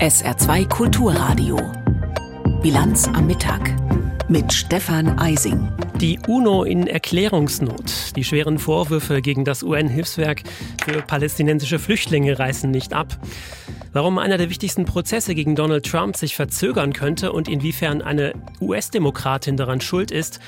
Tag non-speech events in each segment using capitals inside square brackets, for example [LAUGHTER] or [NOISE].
SR2 Kulturradio. Bilanz am Mittag mit Stefan Eising. Die UNO in Erklärungsnot. Die schweren Vorwürfe gegen das UN-Hilfswerk für palästinensische Flüchtlinge reißen nicht ab. Warum einer der wichtigsten Prozesse gegen Donald Trump sich verzögern könnte und inwiefern eine US-Demokratin daran schuld ist.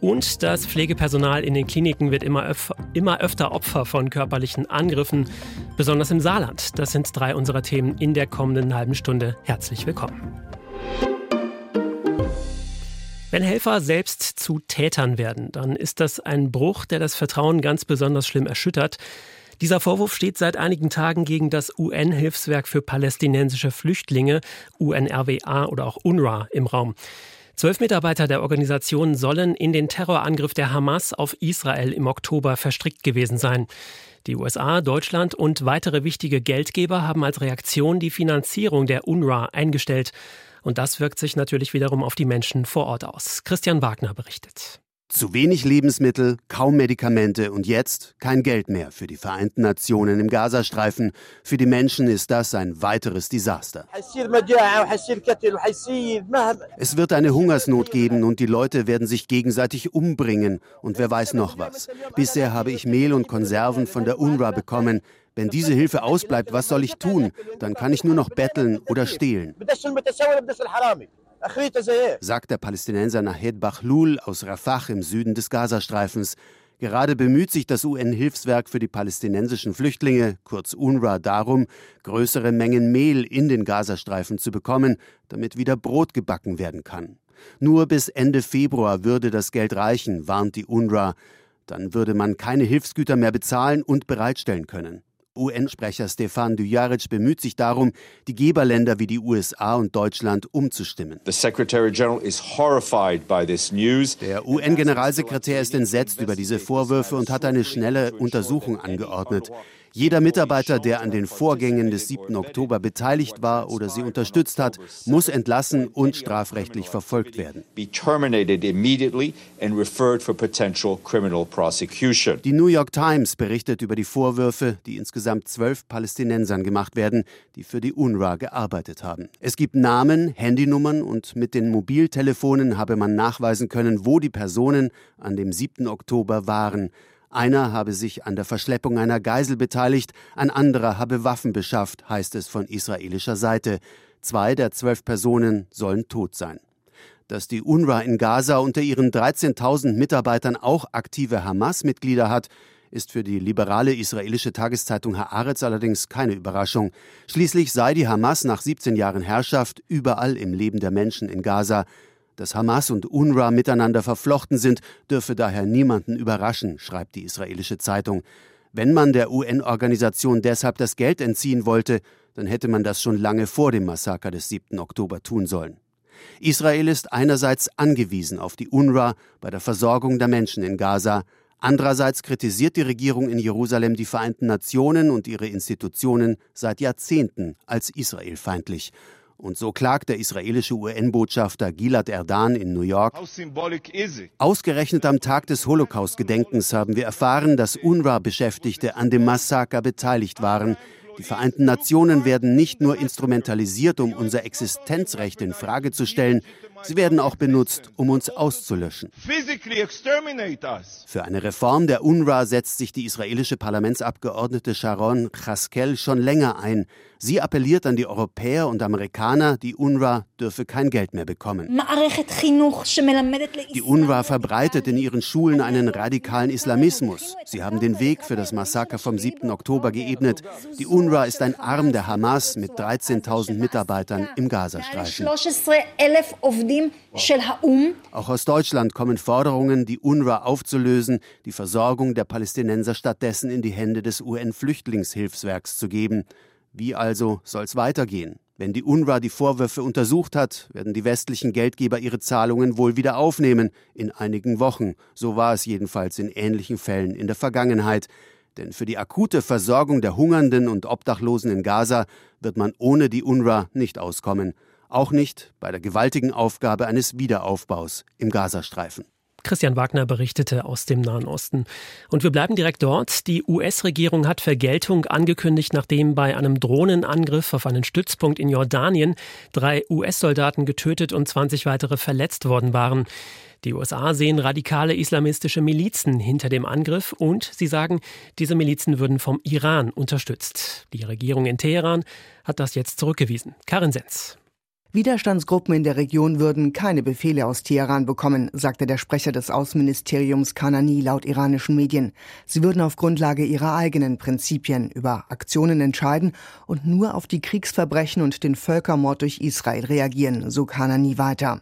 Und das Pflegepersonal in den Kliniken wird immer, öf immer öfter Opfer von körperlichen Angriffen, besonders im Saarland. Das sind drei unserer Themen in der kommenden halben Stunde. Herzlich willkommen. Wenn Helfer selbst zu Tätern werden, dann ist das ein Bruch, der das Vertrauen ganz besonders schlimm erschüttert. Dieser Vorwurf steht seit einigen Tagen gegen das UN-Hilfswerk für palästinensische Flüchtlinge, UNRWA oder auch UNRWA, im Raum. Zwölf Mitarbeiter der Organisation sollen in den Terrorangriff der Hamas auf Israel im Oktober verstrickt gewesen sein. Die USA, Deutschland und weitere wichtige Geldgeber haben als Reaktion die Finanzierung der UNRWA eingestellt. Und das wirkt sich natürlich wiederum auf die Menschen vor Ort aus. Christian Wagner berichtet. Zu wenig Lebensmittel, kaum Medikamente und jetzt kein Geld mehr für die Vereinten Nationen im Gazastreifen. Für die Menschen ist das ein weiteres Desaster. Es wird eine Hungersnot geben und die Leute werden sich gegenseitig umbringen und wer weiß noch was. Bisher habe ich Mehl und Konserven von der UNRWA bekommen. Wenn diese Hilfe ausbleibt, was soll ich tun? Dann kann ich nur noch betteln oder stehlen sagt der Palästinenser Nahed Bachlul aus Rafah im Süden des Gazastreifens. Gerade bemüht sich das UN-Hilfswerk für die palästinensischen Flüchtlinge, kurz UNRWA, darum, größere Mengen Mehl in den Gazastreifen zu bekommen, damit wieder Brot gebacken werden kann. Nur bis Ende Februar würde das Geld reichen, warnt die UNRWA. Dann würde man keine Hilfsgüter mehr bezahlen und bereitstellen können. UN-Sprecher Stefan Dujaric bemüht sich darum, die Geberländer wie die USA und Deutschland umzustimmen. Der UN-Generalsekretär ist entsetzt über diese Vorwürfe und hat eine schnelle Untersuchung angeordnet. Jeder Mitarbeiter, der an den Vorgängen des 7. Oktober beteiligt war oder sie unterstützt hat, muss entlassen und strafrechtlich verfolgt werden. Die New York Times berichtet über die Vorwürfe, die insgesamt zwölf Palästinensern gemacht werden, die für die UNRWA gearbeitet haben. Es gibt Namen, Handynummern und mit den Mobiltelefonen habe man nachweisen können, wo die Personen an dem 7. Oktober waren. Einer habe sich an der Verschleppung einer Geisel beteiligt, ein anderer habe Waffen beschafft, heißt es von israelischer Seite. Zwei der zwölf Personen sollen tot sein. Dass die UNRWA in Gaza unter ihren 13.000 Mitarbeitern auch aktive Hamas-Mitglieder hat, ist für die liberale israelische Tageszeitung Haaretz allerdings keine Überraschung. Schließlich sei die Hamas nach 17 Jahren Herrschaft überall im Leben der Menschen in Gaza. Dass Hamas und UNRWA miteinander verflochten sind, dürfe daher niemanden überraschen, schreibt die israelische Zeitung. Wenn man der UN-Organisation deshalb das Geld entziehen wollte, dann hätte man das schon lange vor dem Massaker des 7. Oktober tun sollen. Israel ist einerseits angewiesen auf die UNRWA bei der Versorgung der Menschen in Gaza, andererseits kritisiert die Regierung in Jerusalem die Vereinten Nationen und ihre Institutionen seit Jahrzehnten als israelfeindlich und so klagt der israelische UN-Botschafter Gilad Erdan in New York. Ausgerechnet am Tag des Holocaust-Gedenkens haben wir erfahren, dass UNRWA-Beschäftigte an dem Massaker beteiligt waren. Die Vereinten Nationen werden nicht nur instrumentalisiert, um unser Existenzrecht in Frage zu stellen, Sie werden auch benutzt, um uns auszulöschen. Für eine Reform der UNRWA setzt sich die israelische Parlamentsabgeordnete Sharon Chaskel schon länger ein. Sie appelliert an die Europäer und Amerikaner, die UNRWA dürfe kein Geld mehr bekommen. Die UNRWA verbreitet in ihren Schulen einen radikalen Islamismus. Sie haben den Weg für das Massaker vom 7. Oktober geebnet. Die UNRWA ist ein Arm der Hamas mit 13.000 Mitarbeitern im Gazastreifen. Auch aus Deutschland kommen Forderungen, die UNRWA aufzulösen, die Versorgung der Palästinenser stattdessen in die Hände des UN-Flüchtlingshilfswerks zu geben. Wie also soll es weitergehen? Wenn die UNRWA die Vorwürfe untersucht hat, werden die westlichen Geldgeber ihre Zahlungen wohl wieder aufnehmen, in einigen Wochen. So war es jedenfalls in ähnlichen Fällen in der Vergangenheit. Denn für die akute Versorgung der Hungernden und Obdachlosen in Gaza wird man ohne die UNRWA nicht auskommen auch nicht bei der gewaltigen Aufgabe eines Wiederaufbaus im Gazastreifen. Christian Wagner berichtete aus dem Nahen Osten. Und wir bleiben direkt dort. Die US-Regierung hat Vergeltung angekündigt, nachdem bei einem Drohnenangriff auf einen Stützpunkt in Jordanien drei US-Soldaten getötet und 20 weitere verletzt worden waren. Die USA sehen radikale islamistische Milizen hinter dem Angriff und sie sagen, diese Milizen würden vom Iran unterstützt. Die Regierung in Teheran hat das jetzt zurückgewiesen. Karin Senz. Widerstandsgruppen in der Region würden keine Befehle aus Teheran bekommen, sagte der Sprecher des Außenministeriums Kanani laut iranischen Medien. Sie würden auf Grundlage ihrer eigenen Prinzipien über Aktionen entscheiden und nur auf die Kriegsverbrechen und den Völkermord durch Israel reagieren, so Kanani weiter.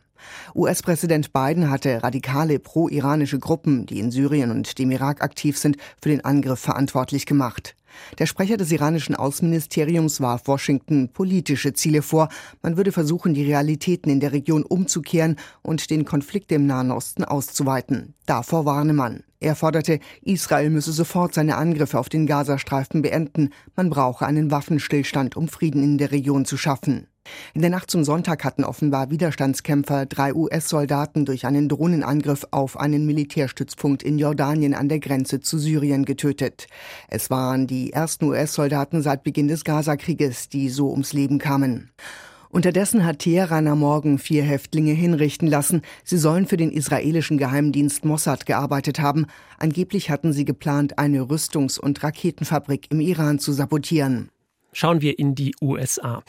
US-Präsident Biden hatte radikale pro-iranische Gruppen, die in Syrien und dem Irak aktiv sind, für den Angriff verantwortlich gemacht. Der Sprecher des iranischen Außenministeriums warf Washington politische Ziele vor. Man würde versuchen, die Realitäten in der Region umzukehren und den Konflikt im Nahen Osten auszuweiten. Davor warne man. Er forderte, Israel müsse sofort seine Angriffe auf den Gazastreifen beenden. Man brauche einen Waffenstillstand, um Frieden in der Region zu schaffen. In der Nacht zum Sonntag hatten offenbar Widerstandskämpfer drei US-Soldaten durch einen Drohnenangriff auf einen Militärstützpunkt in Jordanien an der Grenze zu Syrien getötet. Es waren die ersten US-Soldaten seit Beginn des Gazakrieges, die so ums Leben kamen. Unterdessen hat Teheran am Morgen vier Häftlinge hinrichten lassen. Sie sollen für den israelischen Geheimdienst Mossad gearbeitet haben. Angeblich hatten sie geplant, eine Rüstungs- und Raketenfabrik im Iran zu sabotieren. Schauen wir in die USA.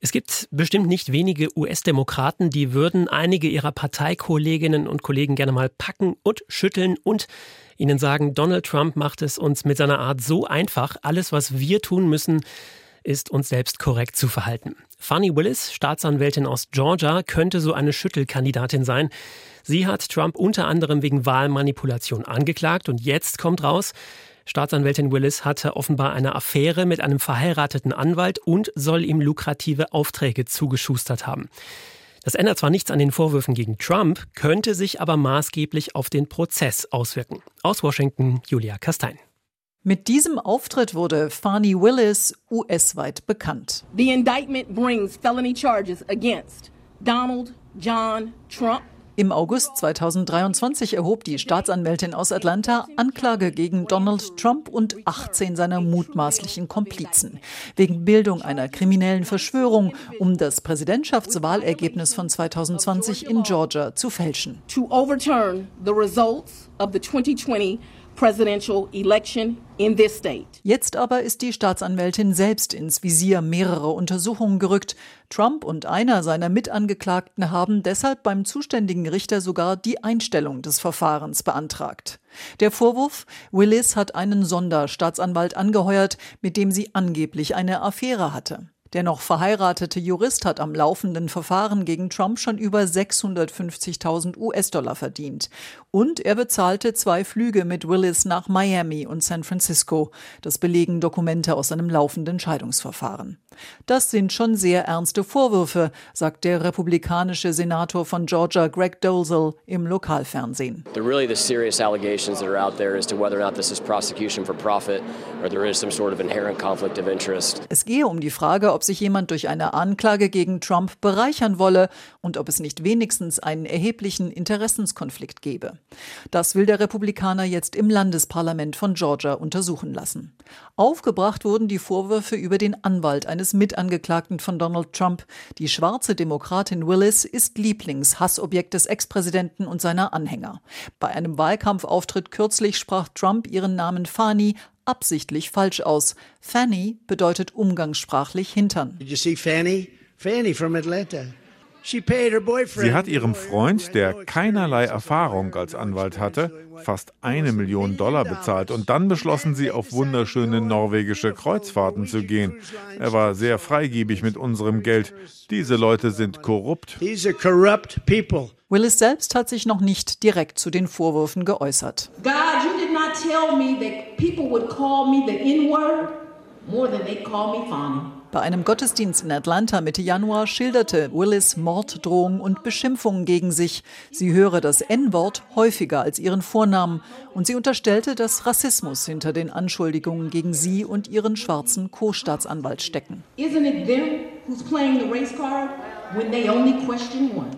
Es gibt bestimmt nicht wenige US-Demokraten, die würden einige ihrer Parteikolleginnen und Kollegen gerne mal packen und schütteln und ihnen sagen, Donald Trump macht es uns mit seiner Art so einfach. Alles, was wir tun müssen, ist uns selbst korrekt zu verhalten. Fanny Willis, Staatsanwältin aus Georgia, könnte so eine Schüttelkandidatin sein. Sie hat Trump unter anderem wegen Wahlmanipulation angeklagt und jetzt kommt raus, Staatsanwältin Willis hatte offenbar eine Affäre mit einem verheirateten Anwalt und soll ihm lukrative Aufträge zugeschustert haben. Das ändert zwar nichts an den Vorwürfen gegen Trump, könnte sich aber maßgeblich auf den Prozess auswirken. Aus Washington, Julia Kastein. Mit diesem Auftritt wurde Fani Willis US-weit bekannt. The indictment brings felony charges against Donald John Trump im August 2023 erhob die Staatsanwältin aus Atlanta Anklage gegen Donald Trump und 18 seiner mutmaßlichen Komplizen wegen Bildung einer kriminellen Verschwörung, um das Präsidentschaftswahlergebnis von 2020 in Georgia zu fälschen. To overturn the results of the 2020 presidential election in this state. Jetzt aber ist die Staatsanwältin selbst ins Visier mehrerer Untersuchungen gerückt. Trump und einer seiner Mitangeklagten haben deshalb beim zuständigen Richter sogar die Einstellung des Verfahrens beantragt. Der Vorwurf, Willis hat einen Sonderstaatsanwalt angeheuert, mit dem sie angeblich eine Affäre hatte. Der noch verheiratete Jurist hat am laufenden Verfahren gegen Trump schon über 650.000 US-Dollar verdient. Und er bezahlte zwei Flüge mit Willis nach Miami und San Francisco. Das belegen Dokumente aus einem laufenden Scheidungsverfahren. Das sind schon sehr ernste Vorwürfe, sagt der republikanische Senator von Georgia, Greg Dolezal, im Lokalfernsehen. The really the serious allegations that are out there as to whether or not this is prosecution for profit or there is some sort of inherent conflict of interest. Es gehe um die Frage, ob sich jemand durch eine Anklage gegen Trump bereichern wolle und ob es nicht wenigstens einen erheblichen Interessenskonflikt gebe. Das will der Republikaner jetzt im Landesparlament von Georgia untersuchen lassen. Aufgebracht wurden die Vorwürfe über den Anwalt eines Mitangeklagten von Donald Trump. Die schwarze Demokratin Willis ist Lieblingshassobjekt des Ex-Präsidenten und seiner Anhänger. Bei einem Wahlkampfauftritt kürzlich sprach Trump ihren Namen Fani absichtlich falsch aus. Fanny bedeutet umgangssprachlich Hintern. Did you see Fanny? Fanny from Atlanta. Sie hat ihrem Freund, der keinerlei Erfahrung als Anwalt hatte, fast eine Million Dollar bezahlt und dann beschlossen sie, auf wunderschöne norwegische Kreuzfahrten zu gehen. Er war sehr freigebig mit unserem Geld. Diese Leute sind korrupt. Willis selbst hat sich noch nicht direkt zu den Vorwürfen geäußert. God, you did not tell me that people would call me the N-word more than they call me Fani. Bei einem Gottesdienst in Atlanta Mitte Januar schilderte Willis Morddrohungen und Beschimpfungen gegen sich. Sie höre das N-Wort häufiger als ihren Vornamen und sie unterstellte, dass Rassismus hinter den Anschuldigungen gegen sie und ihren schwarzen Co-Staatsanwalt stecken.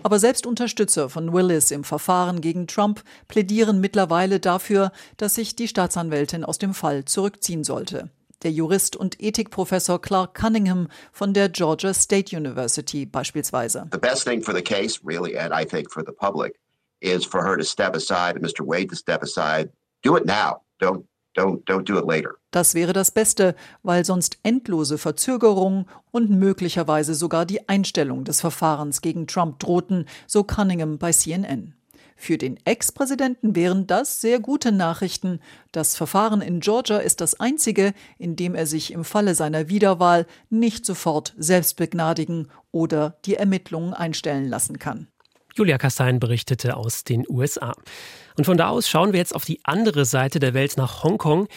Aber selbst Unterstützer von Willis im Verfahren gegen Trump plädieren mittlerweile dafür, dass sich die Staatsanwältin aus dem Fall zurückziehen sollte. Der Jurist und Ethikprofessor Clark Cunningham von der Georgia State University beispielsweise. The best thing for the case, really, and I think for the public, is for her to step aside, Mr. Wade to step aside. Do it now. Don't Don't, don't do it later. Das wäre das Beste, weil sonst endlose Verzögerungen und möglicherweise sogar die Einstellung des Verfahrens gegen Trump drohten, so Cunningham bei CNN. Für den Ex-Präsidenten wären das sehr gute Nachrichten. Das Verfahren in Georgia ist das einzige, in dem er sich im Falle seiner Wiederwahl nicht sofort selbst begnadigen oder die Ermittlungen einstellen lassen kann. Julia Kassein berichtete aus den USA. Und von da aus schauen wir jetzt auf die andere Seite der Welt nach Hongkong.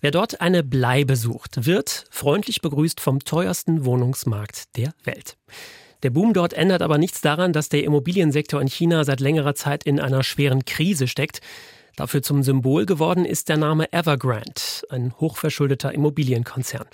Wer dort eine Bleibe sucht, wird freundlich begrüßt vom teuersten Wohnungsmarkt der Welt. Der Boom dort ändert aber nichts daran, dass der Immobiliensektor in China seit längerer Zeit in einer schweren Krise steckt. Dafür zum Symbol geworden ist der Name Evergrande, ein hochverschuldeter Immobilienkonzern.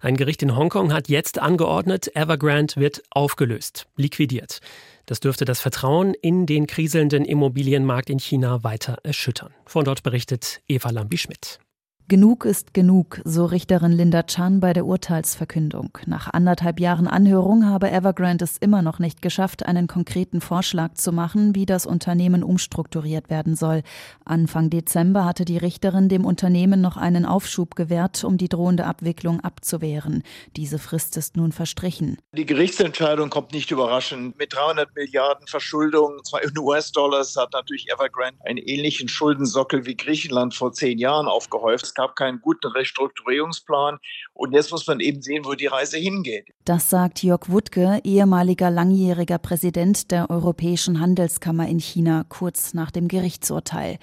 Ein Gericht in Hongkong hat jetzt angeordnet, Evergrande wird aufgelöst, liquidiert. Das dürfte das Vertrauen in den kriselnden Immobilienmarkt in China weiter erschüttern. Von dort berichtet Eva Lambi-Schmidt. Genug ist genug, so Richterin Linda Chan bei der Urteilsverkündung. Nach anderthalb Jahren Anhörung habe Evergrande es immer noch nicht geschafft, einen konkreten Vorschlag zu machen, wie das Unternehmen umstrukturiert werden soll. Anfang Dezember hatte die Richterin dem Unternehmen noch einen Aufschub gewährt, um die drohende Abwicklung abzuwehren. Diese Frist ist nun verstrichen. Die Gerichtsentscheidung kommt nicht überraschend. Mit 300 Milliarden Verschuldung, zwar in US-Dollars, hat natürlich Evergrande einen ähnlichen Schuldensockel wie Griechenland vor zehn Jahren aufgehäuft gab keinen guten Restrukturierungsplan. Und jetzt muss man eben sehen, wo die Reise hingeht. Das sagt Jörg Wuttke, ehemaliger langjähriger Präsident der Europäischen Handelskammer in China, kurz nach dem Gerichtsurteil.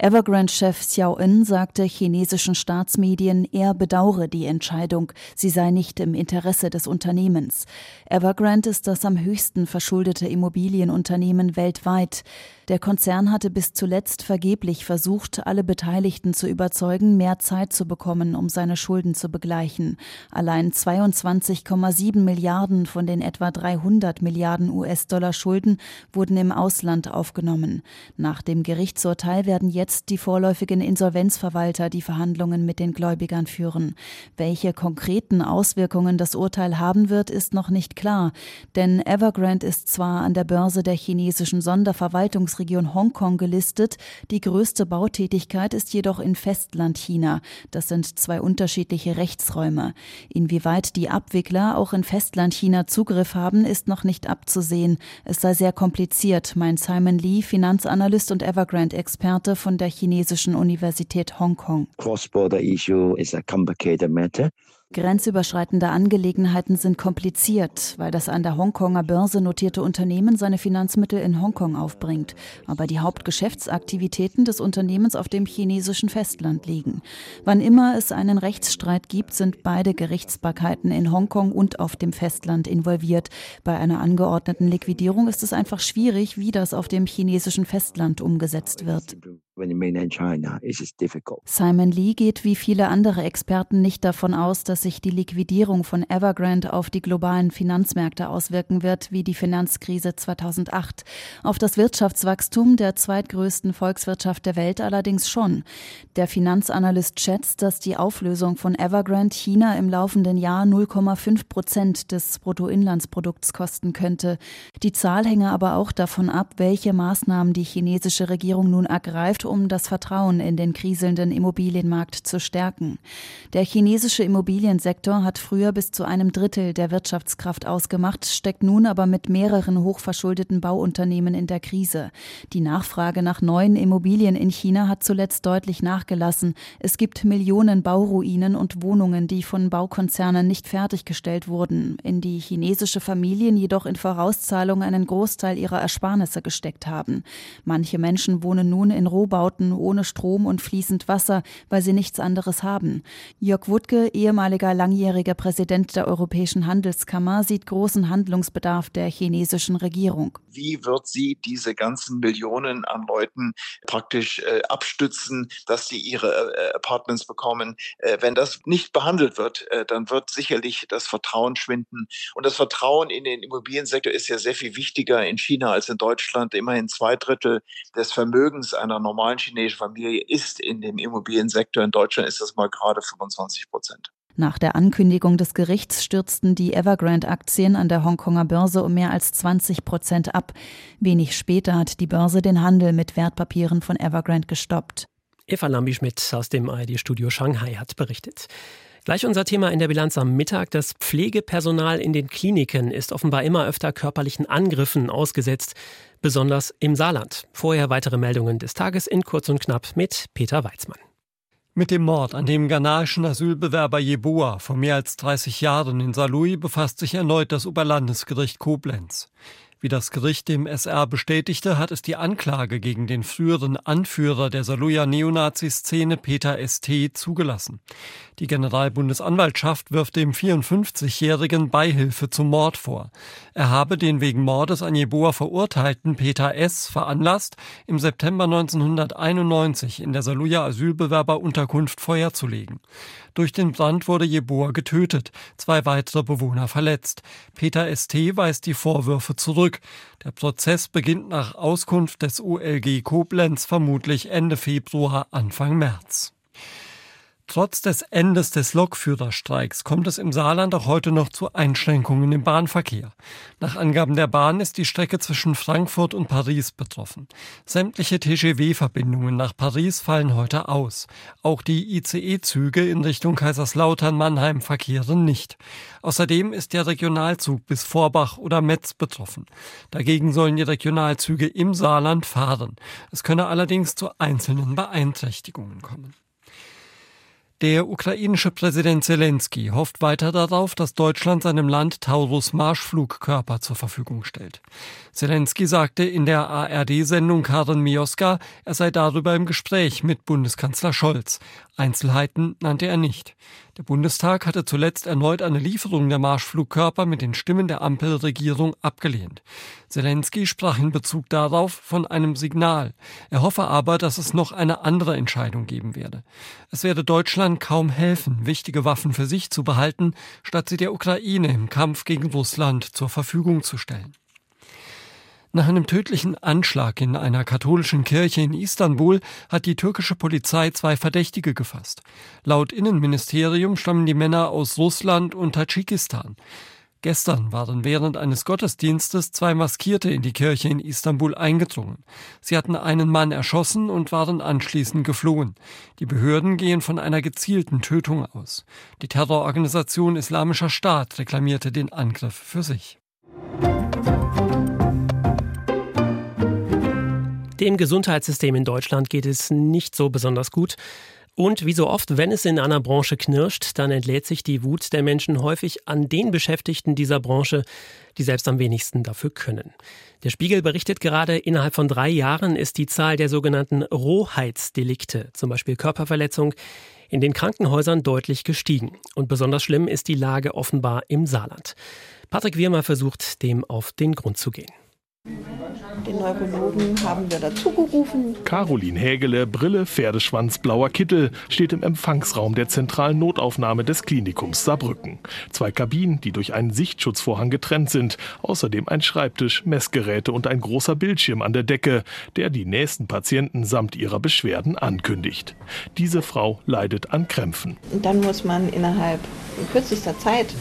Evergrande-Chef Xiao In sagte chinesischen Staatsmedien, er bedauere die Entscheidung, sie sei nicht im Interesse des Unternehmens. Evergrande ist das am höchsten verschuldete Immobilienunternehmen weltweit. Der Konzern hatte bis zuletzt vergeblich versucht, alle Beteiligten zu überzeugen, mehr Zeit zu bekommen, um seine Schulden zu begleichen. Allein 22,7 Milliarden von den etwa 300 Milliarden US-Dollar Schulden wurden im Ausland aufgenommen. Nach dem Gerichtsurteil werden jetzt die vorläufigen Insolvenzverwalter die Verhandlungen mit den Gläubigern führen. Welche konkreten Auswirkungen das Urteil haben wird, ist noch nicht klar, denn Evergrande ist zwar an der Börse der chinesischen Sonderverwaltungs Bundesregion Hongkong gelistet. Die größte Bautätigkeit ist jedoch in Festlandchina. Das sind zwei unterschiedliche Rechtsräume. Inwieweit die Abwickler auch in Festlandchina Zugriff haben, ist noch nicht abzusehen. Es sei sehr kompliziert, meint Simon Lee, Finanzanalyst und Evergrande-Experte von der chinesischen Universität Hongkong. Grenzüberschreitende Angelegenheiten sind kompliziert, weil das an der Hongkonger Börse notierte Unternehmen seine Finanzmittel in Hongkong aufbringt, aber die Hauptgeschäftsaktivitäten des Unternehmens auf dem chinesischen Festland liegen. Wann immer es einen Rechtsstreit gibt, sind beide Gerichtsbarkeiten in Hongkong und auf dem Festland involviert. Bei einer angeordneten Liquidierung ist es einfach schwierig, wie das auf dem chinesischen Festland umgesetzt wird. Simon Lee geht wie viele andere Experten nicht davon aus, dass sich die Liquidierung von Evergrande auf die globalen Finanzmärkte auswirken wird, wie die Finanzkrise 2008. Auf das Wirtschaftswachstum der zweitgrößten Volkswirtschaft der Welt allerdings schon. Der Finanzanalyst schätzt, dass die Auflösung von Evergrande China im laufenden Jahr 0,5 Prozent des Bruttoinlandsprodukts kosten könnte. Die Zahl hänge aber auch davon ab, welche Maßnahmen die chinesische Regierung nun ergreift, um das Vertrauen in den kriselnden Immobilienmarkt zu stärken. Der chinesische Immobiliensektor hat früher bis zu einem Drittel der Wirtschaftskraft ausgemacht, steckt nun aber mit mehreren hochverschuldeten Bauunternehmen in der Krise. Die Nachfrage nach neuen Immobilien in China hat zuletzt deutlich nachgelassen. Es gibt Millionen Bauruinen und Wohnungen, die von Baukonzernen nicht fertiggestellt wurden, in die chinesische Familien jedoch in Vorauszahlung einen Großteil ihrer Ersparnisse gesteckt haben. Manche Menschen wohnen nun in Rohbau Neubauten ohne Strom und fließend Wasser, weil sie nichts anderes haben. Jörg Wuttke, ehemaliger langjähriger Präsident der Europäischen Handelskammer, sieht großen Handlungsbedarf der chinesischen Regierung. Wie wird sie diese ganzen Millionen an Leuten praktisch äh, abstützen, dass sie ihre äh, Apartments bekommen? Äh, wenn das nicht behandelt wird, äh, dann wird sicherlich das Vertrauen schwinden. Und das Vertrauen in den Immobiliensektor ist ja sehr viel wichtiger in China als in Deutschland. Immerhin zwei Drittel des Vermögens einer normalen chinesischen Familie ist in dem Immobiliensektor. In Deutschland ist das mal gerade 25 Prozent. Nach der Ankündigung des Gerichts stürzten die Evergrande-Aktien an der Hongkonger Börse um mehr als 20 Prozent ab. Wenig später hat die Börse den Handel mit Wertpapieren von Evergrande gestoppt. Eva Lambi-Schmidt aus dem ARD-Studio Shanghai hat berichtet. Gleich unser Thema in der Bilanz am Mittag. Das Pflegepersonal in den Kliniken ist offenbar immer öfter körperlichen Angriffen ausgesetzt, besonders im Saarland. Vorher weitere Meldungen des Tages in kurz und knapp mit Peter Weizmann. Mit dem Mord an dem ghanaischen Asylbewerber Jeboa vor mehr als 30 Jahren in Saarlouis befasst sich erneut das Oberlandesgericht Koblenz. Wie das Gericht dem SR bestätigte, hat es die Anklage gegen den früheren Anführer der Saluja Neonazi-Szene Peter St. zugelassen. Die Generalbundesanwaltschaft wirft dem 54-jährigen Beihilfe zum Mord vor. Er habe den wegen Mordes an Jeboa verurteilten Peter S. veranlasst, im September 1991 in der Saluja Asylbewerberunterkunft Feuer zu legen. Durch den Brand wurde Jeboa getötet, zwei weitere Bewohner verletzt. Peter St. weist die Vorwürfe zurück. Der Prozess beginnt nach Auskunft des OLG Koblenz vermutlich Ende Februar, Anfang März. Trotz des Endes des Lokführerstreiks kommt es im Saarland auch heute noch zu Einschränkungen im Bahnverkehr. Nach Angaben der Bahn ist die Strecke zwischen Frankfurt und Paris betroffen. Sämtliche TGW-Verbindungen nach Paris fallen heute aus. Auch die ICE-Züge in Richtung Kaiserslautern-Mannheim verkehren nicht. Außerdem ist der Regionalzug bis Vorbach oder Metz betroffen. Dagegen sollen die Regionalzüge im Saarland fahren. Es könne allerdings zu einzelnen Beeinträchtigungen kommen. Der ukrainische Präsident Zelensky hofft weiter darauf, dass Deutschland seinem Land Taurus Marschflugkörper zur Verfügung stellt. Zelensky sagte in der ARD-Sendung Karen Mioska, er sei darüber im Gespräch mit Bundeskanzler Scholz. Einzelheiten nannte er nicht. Der Bundestag hatte zuletzt erneut eine Lieferung der Marschflugkörper mit den Stimmen der Ampelregierung abgelehnt. Zelensky sprach in Bezug darauf von einem Signal. Er hoffe aber, dass es noch eine andere Entscheidung geben werde. Es werde Deutschland kaum helfen, wichtige Waffen für sich zu behalten, statt sie der Ukraine im Kampf gegen Russland zur Verfügung zu stellen. Nach einem tödlichen Anschlag in einer katholischen Kirche in Istanbul hat die türkische Polizei zwei Verdächtige gefasst. Laut Innenministerium stammen die Männer aus Russland und Tadschikistan. Gestern waren während eines Gottesdienstes zwei Maskierte in die Kirche in Istanbul eingedrungen. Sie hatten einen Mann erschossen und waren anschließend geflohen. Die Behörden gehen von einer gezielten Tötung aus. Die Terrororganisation Islamischer Staat reklamierte den Angriff für sich. Dem Gesundheitssystem in Deutschland geht es nicht so besonders gut. Und wie so oft, wenn es in einer Branche knirscht, dann entlädt sich die Wut der Menschen häufig an den Beschäftigten dieser Branche, die selbst am wenigsten dafür können. Der Spiegel berichtet gerade, innerhalb von drei Jahren ist die Zahl der sogenannten Rohheitsdelikte, zum Beispiel Körperverletzung, in den Krankenhäusern deutlich gestiegen. Und besonders schlimm ist die Lage offenbar im Saarland. Patrick Wirmer versucht, dem auf den Grund zu gehen. Den Neurologen haben wir dazu gerufen. Caroline Hägele, Brille, Pferdeschwanz, blauer Kittel, steht im Empfangsraum der zentralen Notaufnahme des Klinikums Saarbrücken. Zwei Kabinen, die durch einen Sichtschutzvorhang getrennt sind. Außerdem ein Schreibtisch, Messgeräte und ein großer Bildschirm an der Decke, der die nächsten Patienten samt ihrer Beschwerden ankündigt. Diese Frau leidet an Krämpfen. Und dann muss man innerhalb kürzester Zeit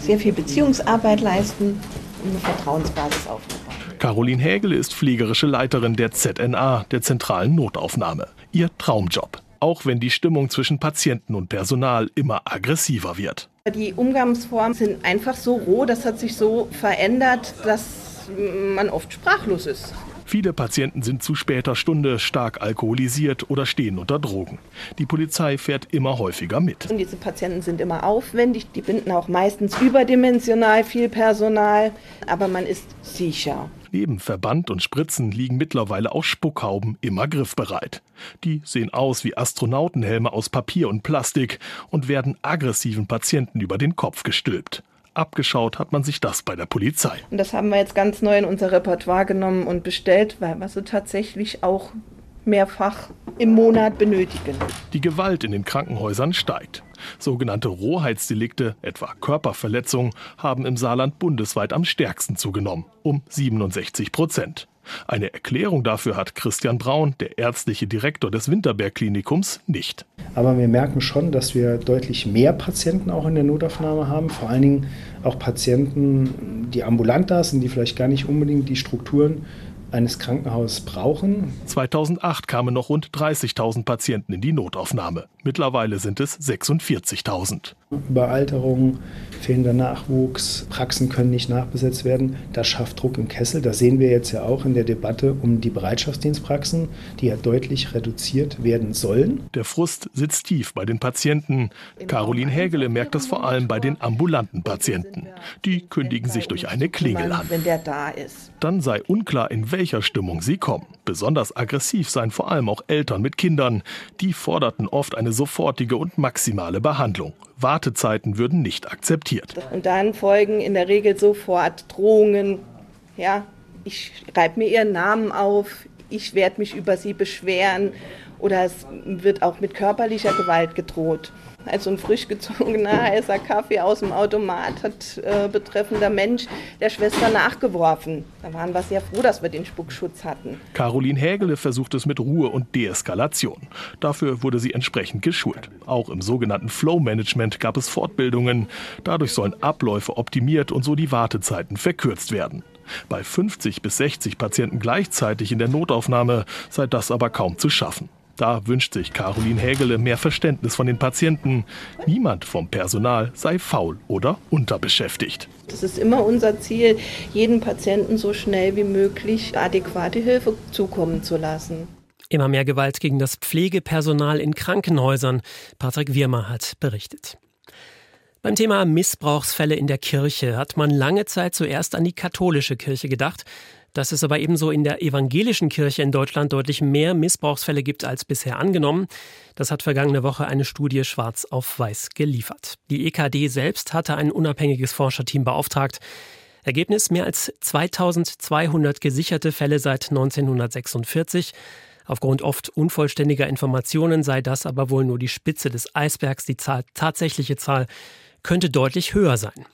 sehr viel Beziehungsarbeit leisten, um eine Vertrauensbasis aufzubauen. Caroline Hägele ist pflegerische Leiterin der ZNA, der zentralen Notaufnahme. Ihr Traumjob. Auch wenn die Stimmung zwischen Patienten und Personal immer aggressiver wird. Die Umgangsformen sind einfach so roh, das hat sich so verändert, dass man oft sprachlos ist. Viele Patienten sind zu später Stunde stark alkoholisiert oder stehen unter Drogen. Die Polizei fährt immer häufiger mit. Und diese Patienten sind immer aufwendig, die binden auch meistens überdimensional viel Personal, aber man ist sicher. Neben Verband und Spritzen liegen mittlerweile auch Spuckhauben immer griffbereit. Die sehen aus wie Astronautenhelme aus Papier und Plastik und werden aggressiven Patienten über den Kopf gestülpt. Abgeschaut hat man sich das bei der Polizei. Und das haben wir jetzt ganz neu in unser Repertoire genommen und bestellt, weil wir sie tatsächlich auch mehrfach im Monat benötigen. Die Gewalt in den Krankenhäusern steigt. Sogenannte Rohheitsdelikte, etwa Körperverletzungen, haben im Saarland bundesweit am stärksten zugenommen, um 67 Prozent. Eine Erklärung dafür hat Christian Braun, der ärztliche Direktor des Winterberg-Klinikums, nicht. Aber wir merken schon, dass wir deutlich mehr Patienten auch in der Notaufnahme haben. Vor allen Dingen auch Patienten, die ambulant da sind, die vielleicht gar nicht unbedingt die Strukturen eines Krankenhauses brauchen. 2008 kamen noch rund 30.000 Patienten in die Notaufnahme. Mittlerweile sind es 46.000. Überalterung, fehlender Nachwuchs, Praxen können nicht nachbesetzt werden. Das schafft Druck im Kessel. Das sehen wir jetzt ja auch in der Debatte um die Bereitschaftsdienstpraxen, die ja deutlich reduziert werden sollen. Der Frust sitzt tief bei den Patienten. Caroline Hägele merkt das vor allem bei den ambulanten Patienten. Die kündigen sich durch eine Klingel an. Wenn der da ist. Dann sei unklar, in welcher Stimmung sie kommen. Besonders aggressiv seien vor allem auch Eltern mit Kindern. Die forderten oft eine sofortige und maximale Behandlung. Wartezeiten würden nicht akzeptiert. Und dann folgen in der Regel sofort Drohungen. Ja, ich schreibe mir ihren Namen auf, ich werde mich über sie beschweren oder es wird auch mit körperlicher Gewalt gedroht. Also ein frisch gezogener [LAUGHS] heißer Kaffee aus dem Automat hat äh, betreffender Mensch der Schwester nachgeworfen. Da waren wir sehr froh, dass wir den Spuckschutz hatten. Caroline Hägele versucht es mit Ruhe und Deeskalation. Dafür wurde sie entsprechend geschult. Auch im sogenannten Flow-Management gab es Fortbildungen. Dadurch sollen Abläufe optimiert und so die Wartezeiten verkürzt werden. Bei 50 bis 60 Patienten gleichzeitig in der Notaufnahme sei das aber kaum zu schaffen. Da wünscht sich Caroline Hägele mehr Verständnis von den Patienten. Niemand vom Personal sei faul oder unterbeschäftigt. Es ist immer unser Ziel, jeden Patienten so schnell wie möglich adäquate Hilfe zukommen zu lassen. Immer mehr Gewalt gegen das Pflegepersonal in Krankenhäusern. Patrick Wirmer hat berichtet. Beim Thema Missbrauchsfälle in der Kirche hat man lange Zeit zuerst an die katholische Kirche gedacht. Dass es aber ebenso in der evangelischen Kirche in Deutschland deutlich mehr Missbrauchsfälle gibt als bisher angenommen, das hat vergangene Woche eine Studie schwarz auf weiß geliefert. Die EKD selbst hatte ein unabhängiges Forscherteam beauftragt. Ergebnis mehr als 2200 gesicherte Fälle seit 1946. Aufgrund oft unvollständiger Informationen sei das aber wohl nur die Spitze des Eisbergs. Die Zahl, tatsächliche Zahl könnte deutlich höher sein.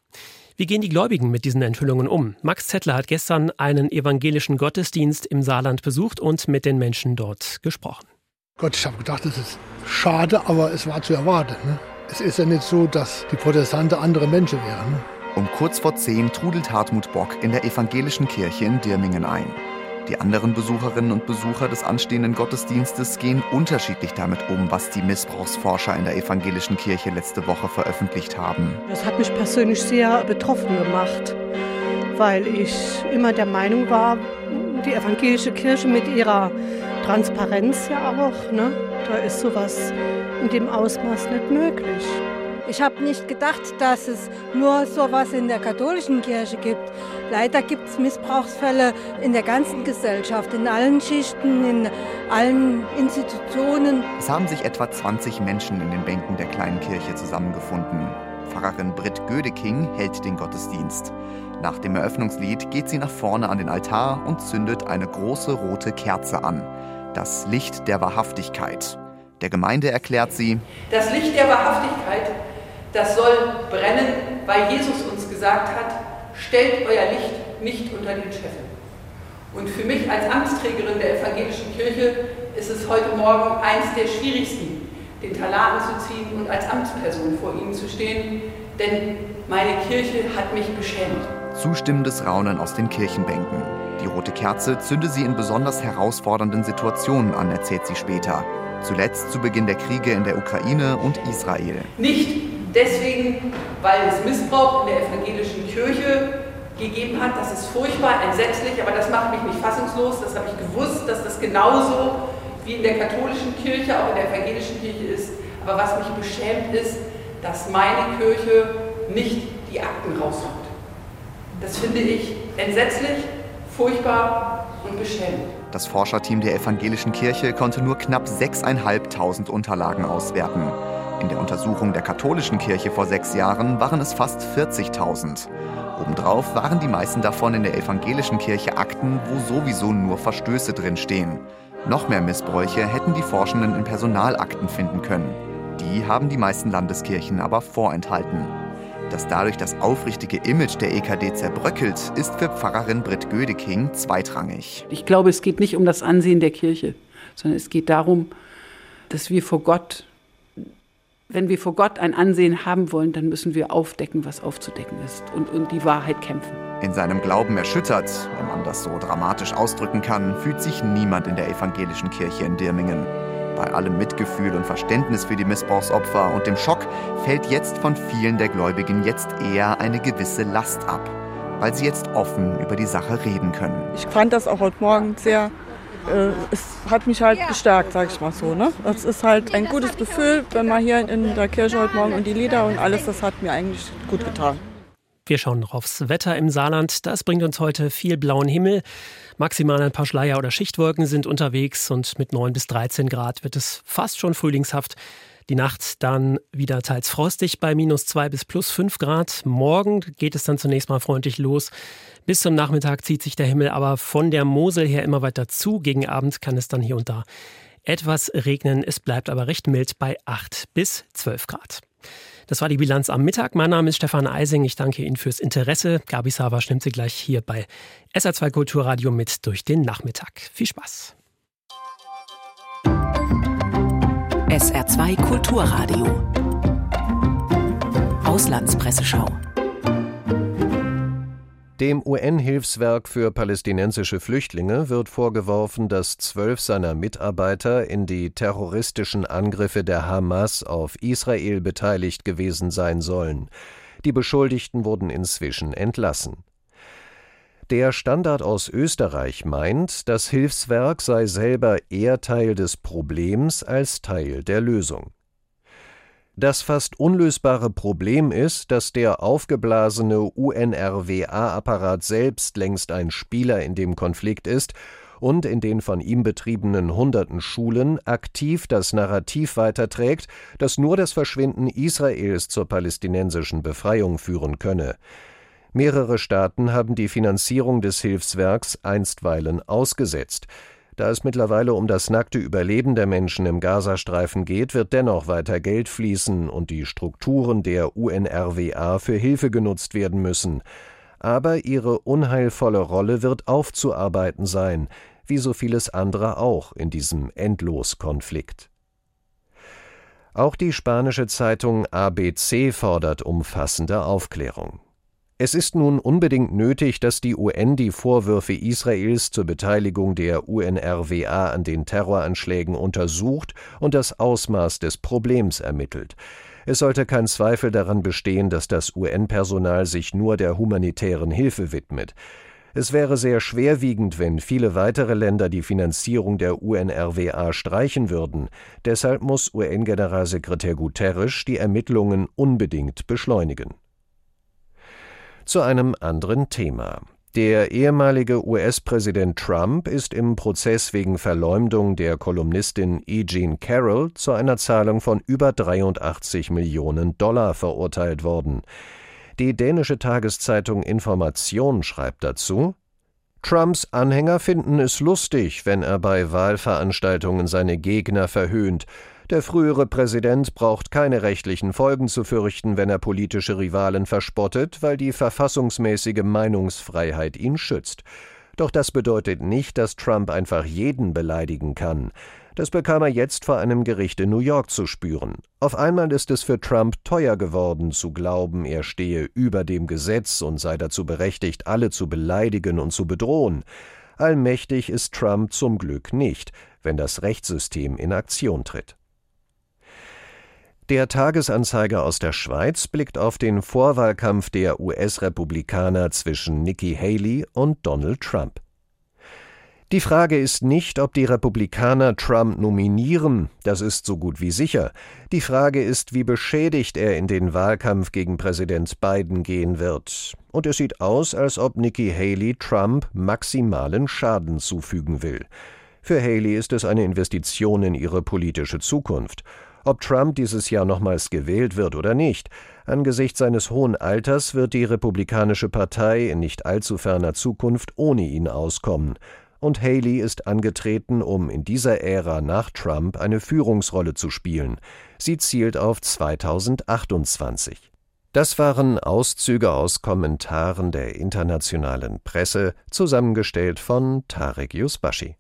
Wie gehen die Gläubigen mit diesen Enthüllungen um? Max Zettler hat gestern einen evangelischen Gottesdienst im Saarland besucht und mit den Menschen dort gesprochen. Gott, ich habe gedacht, das ist schade, aber es war zu erwarten. Ne? Es ist ja nicht so, dass die Protestanten andere Menschen wären. Ne? Um kurz vor zehn trudelt Hartmut Bock in der evangelischen Kirche in Dirmingen ein. Die anderen Besucherinnen und Besucher des anstehenden Gottesdienstes gehen unterschiedlich damit um, was die Missbrauchsforscher in der evangelischen Kirche letzte Woche veröffentlicht haben. Das hat mich persönlich sehr betroffen gemacht, weil ich immer der Meinung war, die evangelische Kirche mit ihrer Transparenz ja auch, ne, da ist sowas in dem Ausmaß nicht möglich. Ich habe nicht gedacht, dass es nur sowas in der katholischen Kirche gibt. Leider gibt es Missbrauchsfälle in der ganzen Gesellschaft, in allen Schichten, in allen Institutionen. Es haben sich etwa 20 Menschen in den Bänken der kleinen Kirche zusammengefunden. Pfarrerin Britt Gödeking hält den Gottesdienst. Nach dem Eröffnungslied geht sie nach vorne an den Altar und zündet eine große rote Kerze an. Das Licht der Wahrhaftigkeit. Der Gemeinde erklärt sie, das Licht der Wahrhaftigkeit das soll brennen, weil Jesus uns gesagt hat, stellt euer Licht nicht unter den Scheffel. Und für mich als Amtsträgerin der evangelischen Kirche ist es heute Morgen eins der schwierigsten, den Talaten zu ziehen und als Amtsperson vor Ihnen zu stehen, denn meine Kirche hat mich beschämt. Zustimmendes Raunen aus den Kirchenbänken. Die rote Kerze zünde sie in besonders herausfordernden Situationen an, erzählt sie später. Zuletzt zu Beginn der Kriege in der Ukraine und Israel. Nicht deswegen, weil es Missbrauch in der evangelischen Kirche gegeben hat. Das ist furchtbar, entsetzlich, aber das macht mich nicht fassungslos. Das habe ich gewusst, dass das genauso wie in der katholischen Kirche, auch in der evangelischen Kirche ist. Aber was mich beschämt ist, dass meine Kirche nicht die Akten rausholt. Das finde ich entsetzlich, furchtbar und beschämend. Das Forscherteam der evangelischen Kirche konnte nur knapp 6.500 Unterlagen auswerten. In der Untersuchung der katholischen Kirche vor sechs Jahren waren es fast 40.000. Obendrauf waren die meisten davon in der evangelischen Kirche Akten, wo sowieso nur Verstöße drinstehen. Noch mehr Missbräuche hätten die Forschenden in Personalakten finden können. Die haben die meisten Landeskirchen aber vorenthalten. Dass dadurch das aufrichtige Image der EKD zerbröckelt, ist für Pfarrerin Britt Gödeking zweitrangig. Ich glaube, es geht nicht um das Ansehen der Kirche, sondern es geht darum, dass wir vor Gott, wenn wir vor Gott ein Ansehen haben wollen, dann müssen wir aufdecken, was aufzudecken ist und, und die Wahrheit kämpfen. In seinem Glauben erschüttert, wenn man das so dramatisch ausdrücken kann, fühlt sich niemand in der evangelischen Kirche in Dirmingen. Bei allem Mitgefühl und Verständnis für die Missbrauchsopfer und dem Schock fällt jetzt von vielen der Gläubigen jetzt eher eine gewisse Last ab, weil sie jetzt offen über die Sache reden können. Ich fand das auch heute Morgen sehr äh, es hat mich halt bestärkt, sag ich mal so. Ne? Das ist halt ein gutes Gefühl, wenn man hier in der Kirche heute Morgen und die Lieder und alles, das hat mir eigentlich gut getan. Wir schauen noch aufs Wetter im Saarland. Das bringt uns heute viel blauen Himmel. Maximal ein paar Schleier oder Schichtwolken sind unterwegs und mit 9 bis 13 Grad wird es fast schon frühlingshaft. Die Nacht dann wieder teils frostig bei minus 2 bis plus 5 Grad. Morgen geht es dann zunächst mal freundlich los. Bis zum Nachmittag zieht sich der Himmel aber von der Mosel her immer weiter zu. Gegen Abend kann es dann hier und da etwas regnen. Es bleibt aber recht mild bei 8 bis 12 Grad. Das war die Bilanz am Mittag. Mein Name ist Stefan Eising. Ich danke Ihnen fürs Interesse. Gabi Sava nimmt Sie gleich hier bei SR2 Kulturradio mit durch den Nachmittag. Viel Spaß. SR2 Kulturradio. Auslandspresseschau. Dem UN-Hilfswerk für palästinensische Flüchtlinge wird vorgeworfen, dass zwölf seiner Mitarbeiter in die terroristischen Angriffe der Hamas auf Israel beteiligt gewesen sein sollen. Die Beschuldigten wurden inzwischen entlassen. Der Standard aus Österreich meint, das Hilfswerk sei selber eher Teil des Problems als Teil der Lösung. Das fast unlösbare Problem ist, dass der aufgeblasene UNRWA-Apparat selbst längst ein Spieler in dem Konflikt ist und in den von ihm betriebenen hunderten Schulen aktiv das Narrativ weiterträgt, dass nur das Verschwinden Israels zur palästinensischen Befreiung führen könne. Mehrere Staaten haben die Finanzierung des Hilfswerks einstweilen ausgesetzt. Da es mittlerweile um das nackte Überleben der Menschen im Gazastreifen geht, wird dennoch weiter Geld fließen und die Strukturen der UNRWA für Hilfe genutzt werden müssen. Aber ihre unheilvolle Rolle wird aufzuarbeiten sein, wie so vieles andere auch in diesem Endloskonflikt. Auch die spanische Zeitung ABC fordert umfassende Aufklärung. Es ist nun unbedingt nötig, dass die UN die Vorwürfe Israels zur Beteiligung der UNRWA an den Terroranschlägen untersucht und das Ausmaß des Problems ermittelt. Es sollte kein Zweifel daran bestehen, dass das UN-Personal sich nur der humanitären Hilfe widmet. Es wäre sehr schwerwiegend, wenn viele weitere Länder die Finanzierung der UNRWA streichen würden. Deshalb muss UN-Generalsekretär Guterres die Ermittlungen unbedingt beschleunigen. Zu einem anderen Thema. Der ehemalige US-Präsident Trump ist im Prozess wegen Verleumdung der Kolumnistin E. Jean Carroll zu einer Zahlung von über 83 Millionen Dollar verurteilt worden. Die dänische Tageszeitung Information schreibt dazu Trumps Anhänger finden es lustig, wenn er bei Wahlveranstaltungen seine Gegner verhöhnt, der frühere Präsident braucht keine rechtlichen Folgen zu fürchten, wenn er politische Rivalen verspottet, weil die verfassungsmäßige Meinungsfreiheit ihn schützt. Doch das bedeutet nicht, dass Trump einfach jeden beleidigen kann. Das bekam er jetzt vor einem Gericht in New York zu spüren. Auf einmal ist es für Trump teuer geworden, zu glauben, er stehe über dem Gesetz und sei dazu berechtigt, alle zu beleidigen und zu bedrohen. Allmächtig ist Trump zum Glück nicht, wenn das Rechtssystem in Aktion tritt. Der Tagesanzeiger aus der Schweiz blickt auf den Vorwahlkampf der US-Republikaner zwischen Nikki Haley und Donald Trump. Die Frage ist nicht, ob die Republikaner Trump nominieren, das ist so gut wie sicher. Die Frage ist, wie beschädigt er in den Wahlkampf gegen Präsident Biden gehen wird. Und es sieht aus, als ob Nikki Haley Trump maximalen Schaden zufügen will. Für Haley ist es eine Investition in ihre politische Zukunft. Ob Trump dieses Jahr nochmals gewählt wird oder nicht, angesichts seines hohen Alters wird die Republikanische Partei in nicht allzu ferner Zukunft ohne ihn auskommen und Haley ist angetreten, um in dieser Ära nach Trump eine Führungsrolle zu spielen. Sie zielt auf 2028. Das waren Auszüge aus Kommentaren der internationalen Presse, zusammengestellt von Tarek Yusbashi.